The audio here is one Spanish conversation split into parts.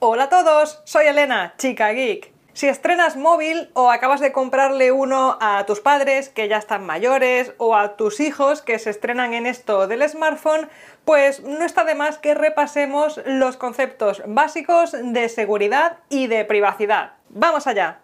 Hola a todos, soy Elena, chica geek. Si estrenas móvil o acabas de comprarle uno a tus padres que ya están mayores o a tus hijos que se estrenan en esto del smartphone, pues no está de más que repasemos los conceptos básicos de seguridad y de privacidad. ¡Vamos allá!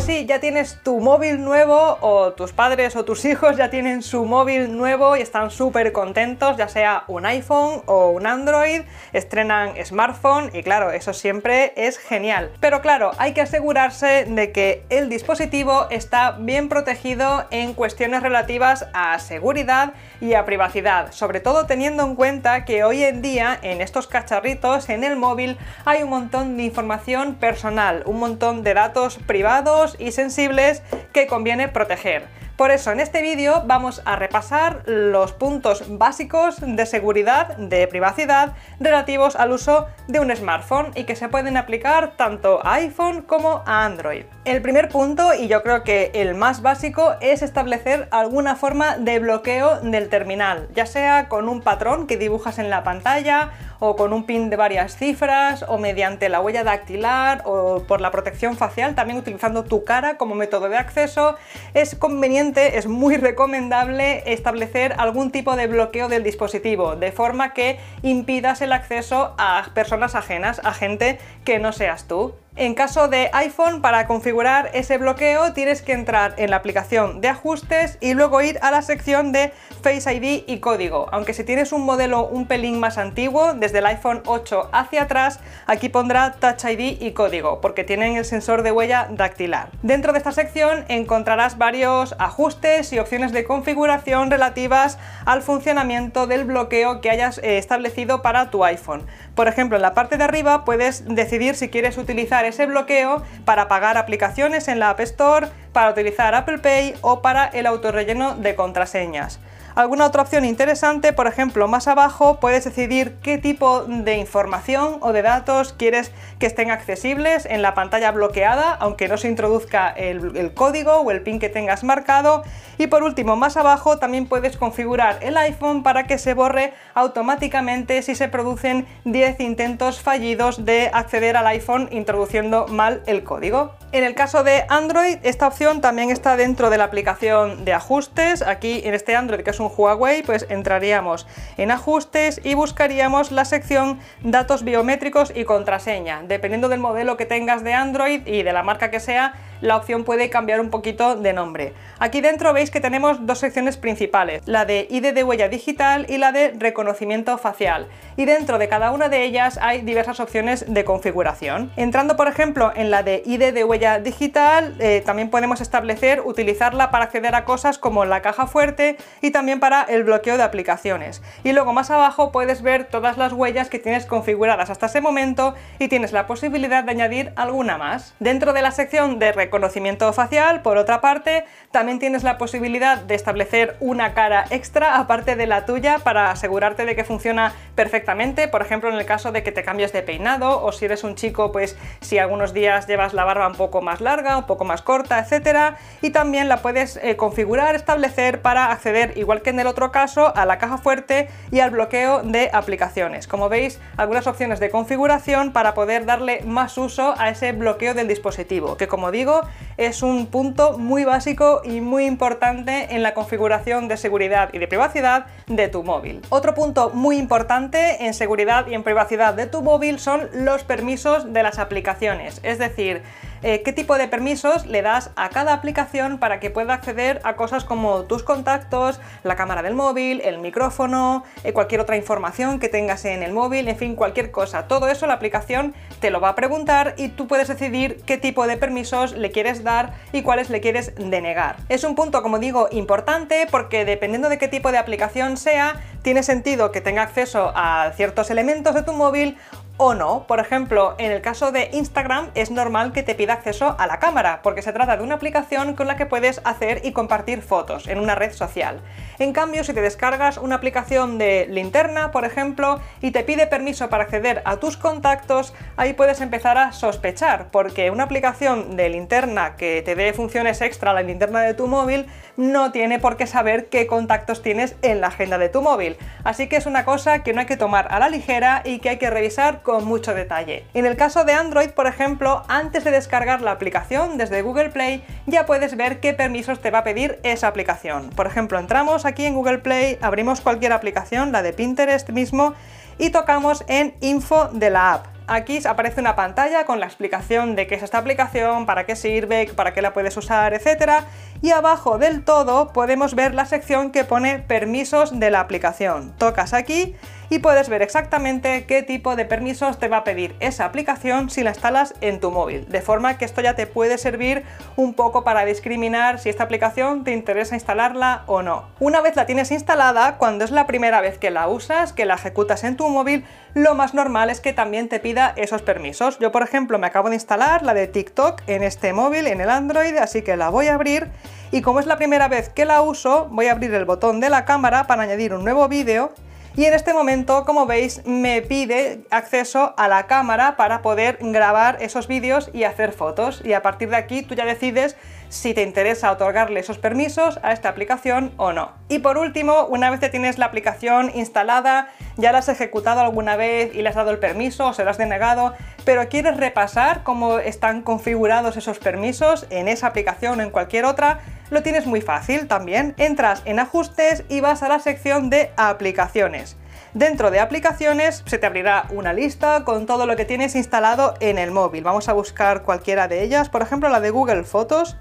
Pues sí, ya tienes tu móvil nuevo o tus padres o tus hijos ya tienen su móvil nuevo y están súper contentos, ya sea un iPhone o un Android, estrenan smartphone y claro, eso siempre es genial. Pero claro, hay que asegurarse de que el dispositivo está bien protegido en cuestiones relativas a seguridad y a privacidad, sobre todo teniendo en cuenta que hoy en día en estos cacharritos, en el móvil, hay un montón de información personal, un montón de datos privados, y sensibles que conviene proteger. Por eso en este vídeo vamos a repasar los puntos básicos de seguridad, de privacidad, relativos al uso de un smartphone y que se pueden aplicar tanto a iPhone como a Android. El primer punto, y yo creo que el más básico, es establecer alguna forma de bloqueo del terminal, ya sea con un patrón que dibujas en la pantalla o con un pin de varias cifras, o mediante la huella dactilar, o por la protección facial, también utilizando tu cara como método de acceso, es conveniente, es muy recomendable establecer algún tipo de bloqueo del dispositivo, de forma que impidas el acceso a personas ajenas, a gente que no seas tú. En caso de iPhone, para configurar ese bloqueo tienes que entrar en la aplicación de ajustes y luego ir a la sección de Face ID y código. Aunque si tienes un modelo un pelín más antiguo, desde el iPhone 8 hacia atrás, aquí pondrá Touch ID y código, porque tienen el sensor de huella dactilar. Dentro de esta sección encontrarás varios ajustes y opciones de configuración relativas al funcionamiento del bloqueo que hayas eh, establecido para tu iPhone. Por ejemplo, en la parte de arriba puedes decidir si quieres utilizar ese bloqueo para pagar aplicaciones en la App Store, para utilizar Apple Pay o para el autorrelleno de contraseñas. Alguna otra opción interesante, por ejemplo, más abajo puedes decidir qué tipo de información o de datos quieres que estén accesibles en la pantalla bloqueada, aunque no se introduzca el, código o el pin que tengas marcado. Y por último, más abajo también puedes configurar el iPhone para que se borre automáticamente si se producen 10 intentos fallidos de acceder al iPhone introduciendo mal el código. En el caso de Android, esta opción también está dentro de la aplicación de ajustes. Aquí en este Android, que es un Huawei, pues entraríamos en ajustes y buscaríamos la sección datos biométricos y contraseña. Dependiendo del modelo que tengas de Android y de la marca que sea, la opción puede cambiar un poquito de nombre. Aquí dentro veis que tenemos dos secciones principales, la de ID de huella digital y la de reconocimiento facial. Y dentro de cada una de ellas hay diversas opciones de configuración. Entrando por ejemplo en la de ID de huella digital, eh, también podemos establecer utilizarla para acceder a cosas como la caja fuerte y también para el bloqueo de aplicaciones. Y luego más abajo puedes ver todas las huellas que tienes configuradas hasta ese momento y tienes la posibilidad de añadir alguna más. Dentro de la sección de reconocimiento facial, por otra parte, también tienes la posibilidad de establecer una cara extra aparte de la tuya para asegurarte de que funciona perfectamente, por ejemplo en el caso de que te cambies de peinado o si eres un chico, pues si algunos días llevas la barba un poco más larga, un poco más corta, etcétera, y también la puedes eh, configurar, establecer para acceder, igual que en el otro caso, a la caja fuerte y al bloqueo de aplicaciones. Como veis, algunas opciones de configuración para poder darle más uso a ese bloqueo del dispositivo, que como digo, es un punto muy básico y muy importante en la configuración de seguridad y de privacidad de tu móvil. Otro punto muy importante en seguridad y en privacidad de tu móvil son los permisos de las aplicaciones, es decir, eh, qué tipo de permisos le das a cada aplicación para que pueda acceder a cosas como tus contactos, la cámara del móvil, el micrófono, eh, cualquier otra información que tengas en el móvil, en fin, cualquier cosa. Todo eso la aplicación te lo va a preguntar y tú puedes decidir qué tipo de permisos le quieres dar y cuáles le quieres denegar. Es un punto, como digo, importante porque dependiendo de qué tipo de aplicación sea, tiene sentido que tenga acceso a ciertos elementos de tu móvil o no. Por ejemplo, en el caso de Instagram es normal que te pida acceso a la cámara, porque se trata de una aplicación con la que puedes hacer y compartir fotos en una red social. En cambio, si te descargas una aplicación de linterna, por ejemplo, y te pide permiso para acceder a tus contactos, ahí puedes empezar a sospechar, porque una aplicación de linterna que te dé funciones extra a la linterna de tu móvil no tiene por qué saber qué contactos tienes en la agenda de tu móvil. Así que es una cosa que no hay que tomar a la ligera y que hay que revisar mucho detalle. En el caso de Android, por ejemplo, antes de descargar la aplicación desde Google Play, ya puedes ver qué permisos te va a pedir esa aplicación. Por ejemplo, entramos aquí en Google Play, abrimos cualquier aplicación, la de Pinterest mismo, y tocamos en Info de la app. Aquí aparece una pantalla con la explicación de qué es esta aplicación, para qué sirve, para qué la puedes usar, etc. Y abajo del todo podemos ver la sección que pone permisos de la aplicación. Tocas aquí y puedes ver exactamente qué tipo de permisos te va a pedir esa aplicación si la instalas en tu móvil. De forma que esto ya te puede servir un poco para discriminar si esta aplicación te interesa instalarla o no. Una vez la tienes instalada, cuando es la primera vez que la usas, que la ejecutas en tu móvil, lo más normal es que también te pida esos permisos. Yo, por ejemplo, me acabo de instalar la de TikTok en este móvil, en el Android, así que la voy a abrir y como es la primera vez que la uso, voy a abrir el botón de la cámara para añadir un nuevo vídeo y en este momento, como veis, me pide acceso a la cámara para poder grabar esos vídeos y hacer fotos. Y a partir de aquí tú ya decides si te interesa otorgarle esos permisos a esta aplicación o no. Y por último, una vez que tienes la aplicación instalada, ya la has ejecutado alguna vez y le has dado el permiso o se lo has denegado, pero quieres repasar cómo están configurados esos permisos en esa aplicación o en cualquier otra, lo tienes muy fácil también. Entras en ajustes y vas a la sección de aplicaciones. Dentro de aplicaciones se te abrirá una lista con todo lo que tienes instalado en el móvil. Vamos a buscar cualquiera de ellas, por ejemplo la de Google Fotos.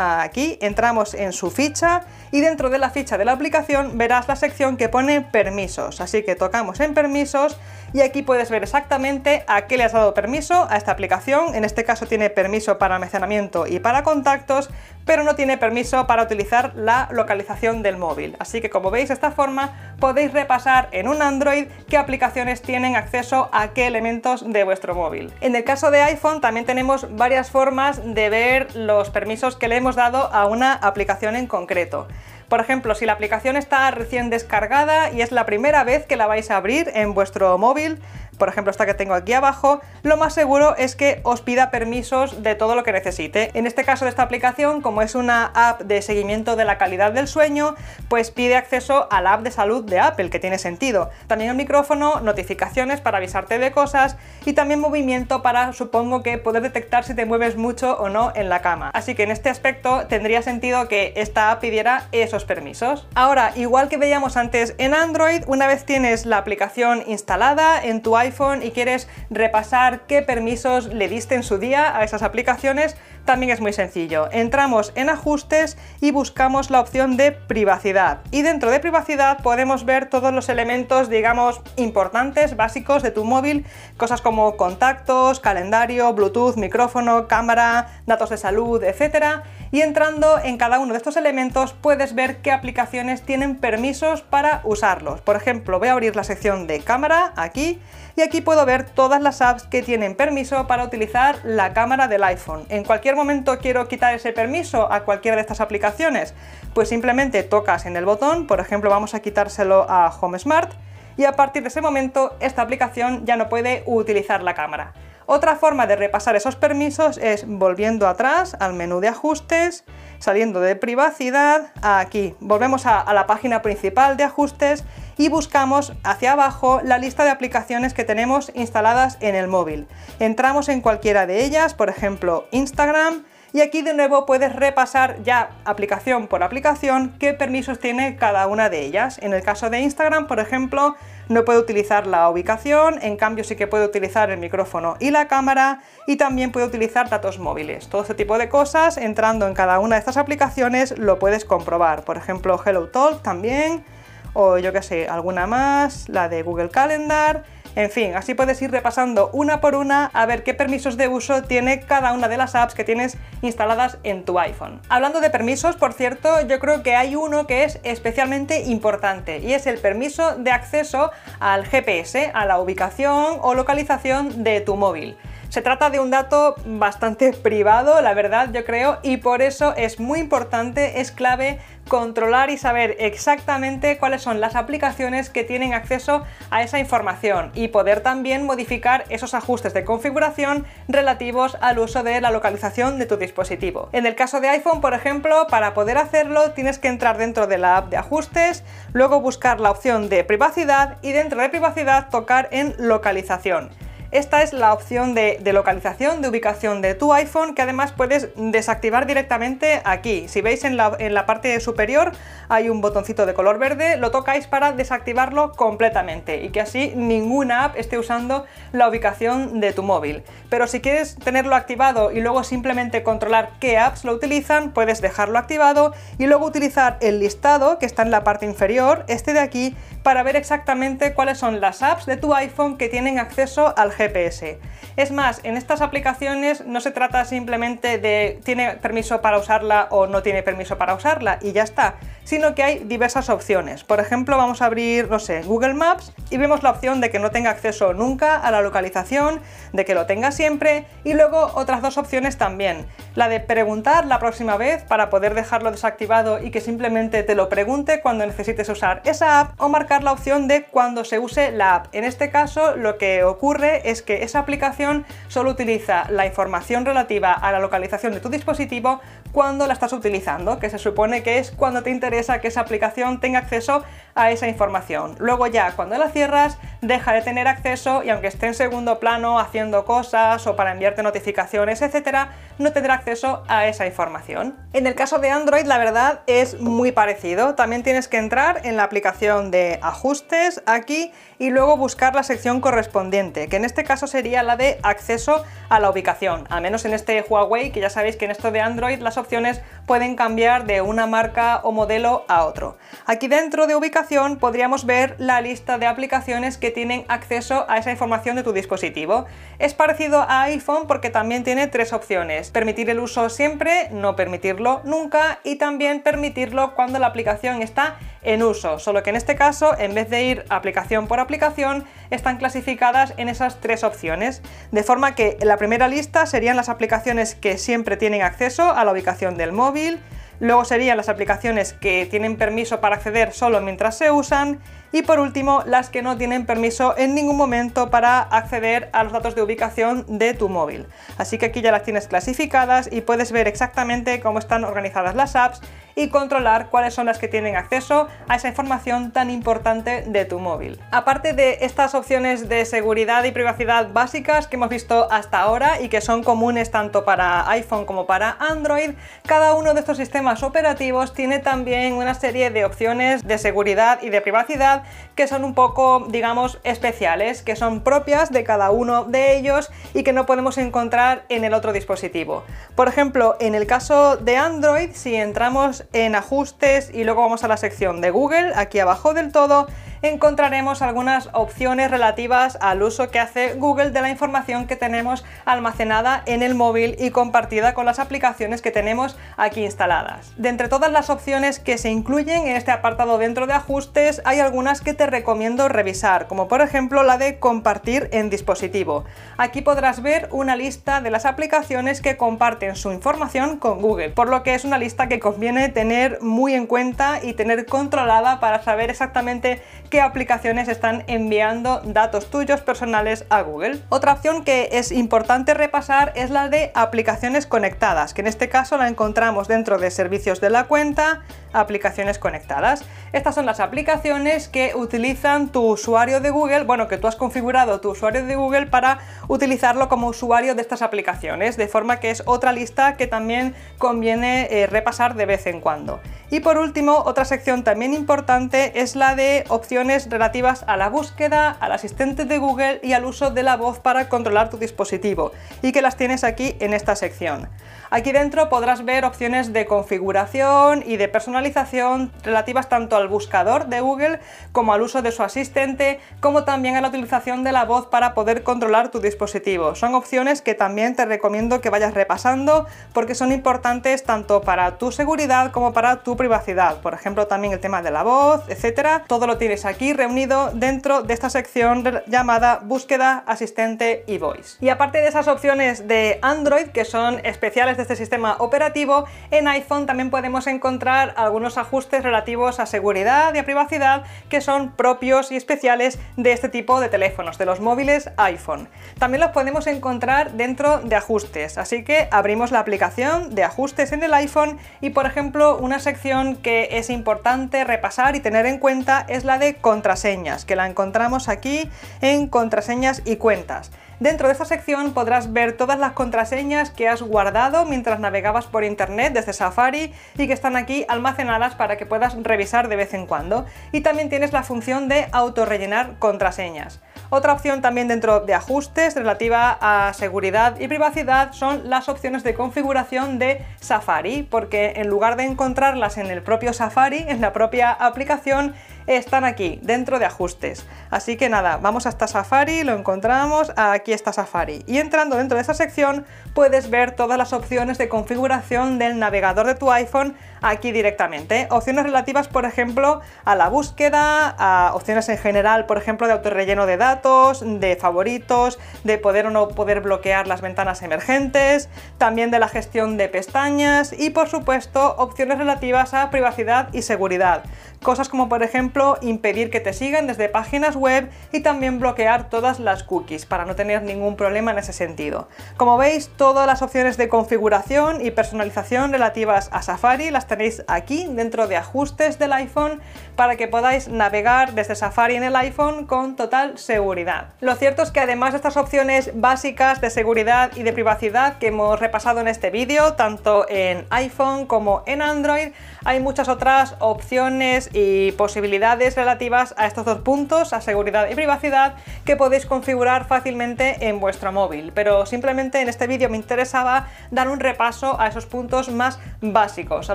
Aquí entramos en su ficha y dentro de la ficha de la aplicación verás la sección que pone permisos. Así que tocamos en permisos y aquí puedes ver exactamente a qué le has dado permiso a esta aplicación. En este caso tiene permiso para almacenamiento y para contactos, pero no tiene permiso para utilizar la localización del móvil. Así que como veis de esta forma podéis repasar en un Android qué aplicaciones tienen acceso a qué elementos de vuestro móvil. En el caso de iPhone también tenemos varias formas de ver los permisos que le hemos dado a una aplicación en concreto. Por ejemplo, si la aplicación está recién descargada y es la primera vez que la vais a abrir en vuestro móvil, por ejemplo esta que tengo aquí abajo, lo más seguro es que os pida permisos de todo lo que necesite. En este caso de esta aplicación, como es una app de seguimiento de la calidad del sueño, pues pide acceso a la app de salud de Apple, que tiene sentido. También el micrófono, notificaciones para avisarte de cosas y también movimiento para, supongo que, poder detectar si te mueves mucho o no en la cama. Así que en este aspecto tendría sentido que esta app pidiera esos permisos. Ahora, igual que veíamos antes en Android, una vez tienes la aplicación instalada en tu iPhone, y quieres repasar qué permisos le diste en su día a esas aplicaciones, también es muy sencillo. Entramos en ajustes y buscamos la opción de privacidad. Y dentro de privacidad podemos ver todos los elementos, digamos, importantes, básicos de tu móvil, cosas como contactos, calendario, Bluetooth, micrófono, cámara, datos de salud, etc. Y entrando en cada uno de estos elementos puedes ver qué aplicaciones tienen permisos para usarlos. Por ejemplo, voy a abrir la sección de cámara aquí y aquí puedo ver todas las apps que tienen permiso para utilizar la cámara del iPhone. En cualquier momento quiero quitar ese permiso a cualquiera de estas aplicaciones, pues simplemente tocas en el botón, por ejemplo vamos a quitárselo a Home Smart y a partir de ese momento esta aplicación ya no puede utilizar la cámara. Otra forma de repasar esos permisos es volviendo atrás al menú de ajustes, saliendo de privacidad, aquí volvemos a, la página principal de ajustes y buscamos hacia abajo la lista de aplicaciones que tenemos instaladas en el móvil. Entramos en cualquiera de ellas, por ejemplo Instagram, y aquí de nuevo puedes repasar ya aplicación por aplicación qué permisos tiene cada una de ellas. En el caso de Instagram, por ejemplo, no puede utilizar la ubicación, en cambio sí que puede utilizar el micrófono y la cámara y también puede utilizar datos móviles. Todo este tipo de cosas, entrando en cada una de estas aplicaciones, lo puedes comprobar. Por ejemplo, HelloTalk también, o yo que sé, alguna más, la de Google Calendar en fin, así puedes ir repasando una por una a ver qué permisos de uso tiene cada una de las apps que tienes instaladas en tu iPhone. Hablando de permisos, por cierto, yo creo que hay uno que es especialmente importante y es el permiso de acceso al GPS, a la ubicación o localización de tu móvil. Se trata de un dato bastante privado, la verdad, yo creo, y por eso es muy importante, es clave controlar y saber exactamente cuáles son las aplicaciones que tienen acceso a esa información y poder también modificar esos ajustes de configuración relativos al uso de la localización de tu dispositivo. En el caso de iPhone, por ejemplo, para poder hacerlo tienes que entrar dentro de la app de ajustes, luego buscar la opción de privacidad y dentro de privacidad tocar en localización. Esta es la opción de, localización, de ubicación de tu iPhone, que además puedes desactivar directamente aquí. Si veis en la, parte superior hay un botoncito de color verde, lo tocáis para desactivarlo completamente y que así ninguna app esté usando la ubicación de tu móvil. Pero si quieres tenerlo activado y luego simplemente controlar qué apps lo utilizan, puedes dejarlo activado y luego utilizar el listado que está en la parte inferior, este de aquí, para ver exactamente cuáles son las apps de tu iPhone que tienen acceso al GPS. Es más, en estas aplicaciones no se trata simplemente de tiene permiso para usarla o no tiene permiso para usarla y ya está, sino que hay diversas opciones. Por ejemplo, vamos a abrir, no sé, Google Maps y vemos la opción de que no tenga acceso nunca a la localización, de que lo tenga siempre y luego otras dos opciones también. La de preguntar la próxima vez para poder dejarlo desactivado y que simplemente te lo pregunte cuando necesites usar esa app o marcar la opción de cuando se use la app. En este caso lo que ocurre es que esa aplicación solo utiliza la información relativa a la localización de tu dispositivo cuando la estás utilizando, que se supone que es cuando te interesa que esa aplicación tenga acceso a esa información. Luego ya cuando la cierras deja de tener acceso y aunque esté en segundo plano haciendo cosas o para enviarte notificaciones, etcétera, no tendrá acceso a esa información. En el caso de Android la verdad es muy parecido. También tienes que entrar en la aplicación de ajustes aquí y luego buscar la sección correspondiente, que en este caso sería la de acceso a la ubicación, a menos en este Huawei, que ya sabéis que en esto de Android las opciones pueden cambiar de una marca o modelo a otro. Aquí dentro de ubicación podríamos ver la lista de aplicaciones que tienen acceso a esa información de tu dispositivo. Es parecido a iPhone porque también tiene tres opciones, permitir el uso siempre, no permitirlo nunca y también permitirlo cuando la aplicación está en uso, solo que en este caso, en vez de ir aplicación por aplicación, están clasificadas en esas tres opciones, de forma que la primera lista serían las aplicaciones que siempre tienen acceso a la ubicación del móvil, luego serían las aplicaciones que tienen permiso para acceder solo mientras se usan, y por último las que no tienen permiso en ningún momento para acceder a los datos de ubicación de tu móvil. Así que aquí ya las tienes clasificadas y puedes ver exactamente cómo están organizadas las apps y controlar cuáles son las que tienen acceso a esa información tan importante de tu móvil. Aparte de estas opciones de seguridad y privacidad básicas que hemos visto hasta ahora y que son comunes tanto para iPhone como para Android, cada uno de estos sistemas operativos tiene también una serie de opciones de seguridad y de privacidad que son un poco, digamos, especiales, que son propias de cada uno de ellos y que no podemos encontrar en el otro dispositivo. Por ejemplo, en el caso de Android, si entramos en ajustes y luego vamos a la sección de Google, aquí abajo del todo, encontraremos algunas opciones relativas al uso que hace Google de la información que tenemos almacenada en el móvil y compartida con las aplicaciones que tenemos aquí instaladas. De entre todas las opciones que se incluyen en este apartado dentro de ajustes, hay algunas que te recomiendo revisar, como por ejemplo la de compartir en dispositivo. Aquí podrás ver una lista de las aplicaciones que comparten su información con Google, por lo que es una lista que conviene tener muy en cuenta y tener controlada para saber exactamente qué aplicaciones están enviando datos tuyos personales a Google. Otra opción que es importante repasar es la de aplicaciones conectadas, que en este caso la encontramos dentro de servicios de la cuenta, aplicaciones conectadas. Estas son las aplicaciones que utilizan tu usuario de Google, bueno, que tú has configurado tu usuario de Google para utilizarlo como usuario de estas aplicaciones, de forma que es otra lista que también conviene eh, repasar de vez en cuando. Y por último, otra sección también importante es la de opciones relativas a la búsqueda, al asistente de Google y al uso de la voz para controlar tu dispositivo, y que las tienes aquí en esta sección. Aquí dentro podrás ver opciones de configuración y de personalización relativas tanto al buscador de Google como al uso de su asistente, como también a la utilización de la voz para poder controlar tu dispositivo. Son opciones que también te recomiendo que vayas repasando porque son importantes tanto para tu seguridad como para tu privacidad. Por ejemplo, también el tema de la voz, etcétera. Todo lo tienes aquí reunido dentro de esta sección llamada búsqueda, asistente y voice. Y aparte de esas opciones de Android, que son especiales de este sistema operativo, en iPhone también podemos encontrar algunos ajustes relativos a seguridad y a privacidad que son propios y especiales de este tipo de teléfonos, de los móviles iPhone. También los podemos encontrar dentro de ajustes, así que abrimos la aplicación de ajustes en el iPhone y por ejemplo una sección que es importante repasar y tener en cuenta es la de contraseñas, que la encontramos aquí en contraseñas y cuentas. Dentro de esta sección podrás ver todas las contraseñas que has guardado mientras navegabas por internet desde Safari y que están aquí almacenadas para que puedas revisar de vez en cuando. Y también tienes la función de autorrellenar contraseñas. Otra opción también dentro de ajustes relativa a seguridad y privacidad son las opciones de configuración de Safari, porque en lugar de encontrarlas en el propio Safari, en la propia aplicación, están aquí, dentro de ajustes. Así que nada, vamos hasta Safari, lo encontramos, aquí está Safari. Y entrando dentro de esa sección puedes ver todas las opciones de configuración del navegador de tu iPhone aquí directamente. Opciones relativas, por ejemplo, a la búsqueda, a opciones en general, por ejemplo, de autorrelleno de datos, de favoritos, de poder o no poder bloquear las ventanas emergentes, también de la gestión de pestañas y, por supuesto, opciones relativas a privacidad y seguridad. Cosas como, por ejemplo, impedir que te sigan desde páginas web y también bloquear todas las cookies para no tener ningún problema en ese sentido. Como veis, todas las opciones de configuración y personalización relativas a Safari las tenéis aquí dentro de ajustes del iPhone para que podáis navegar desde Safari en el iPhone con total seguridad. Lo cierto es que además de estas opciones básicas de seguridad y de privacidad que hemos repasado en este vídeo, tanto en iPhone como en Android, hay muchas otras opciones y posibilidades relativas a estos dos puntos, a seguridad y privacidad, que podéis configurar fácilmente en vuestro móvil. Pero simplemente en este vídeo me interesaba dar un repaso a esos puntos más básicos, a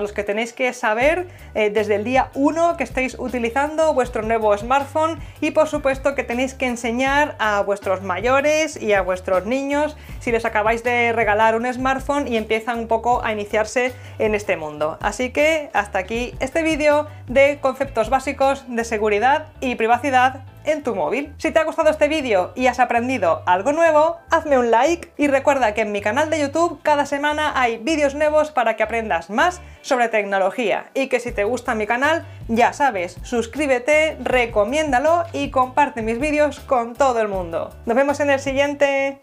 los que tenéis que saber eh, desde el día 1 que estáis utilizando vuestro nuevo smartphone y por supuesto que tenéis que enseñar a vuestros mayores y a vuestros niños si les acabáis de regalar un smartphone y empiezan un poco a iniciarse en este mundo. Así que hasta aquí este vídeo de conceptos básicos de seguridad y privacidad en tu móvil. Si te ha gustado este vídeo y has aprendido algo nuevo, hazme un like y recuerda que en mi canal de YouTube cada semana hay vídeos nuevos para que aprendas más sobre tecnología y que si te gusta mi canal, ya sabes, suscríbete, recomiéndalo y comparte mis vídeos con todo el mundo. Nos vemos en el siguiente.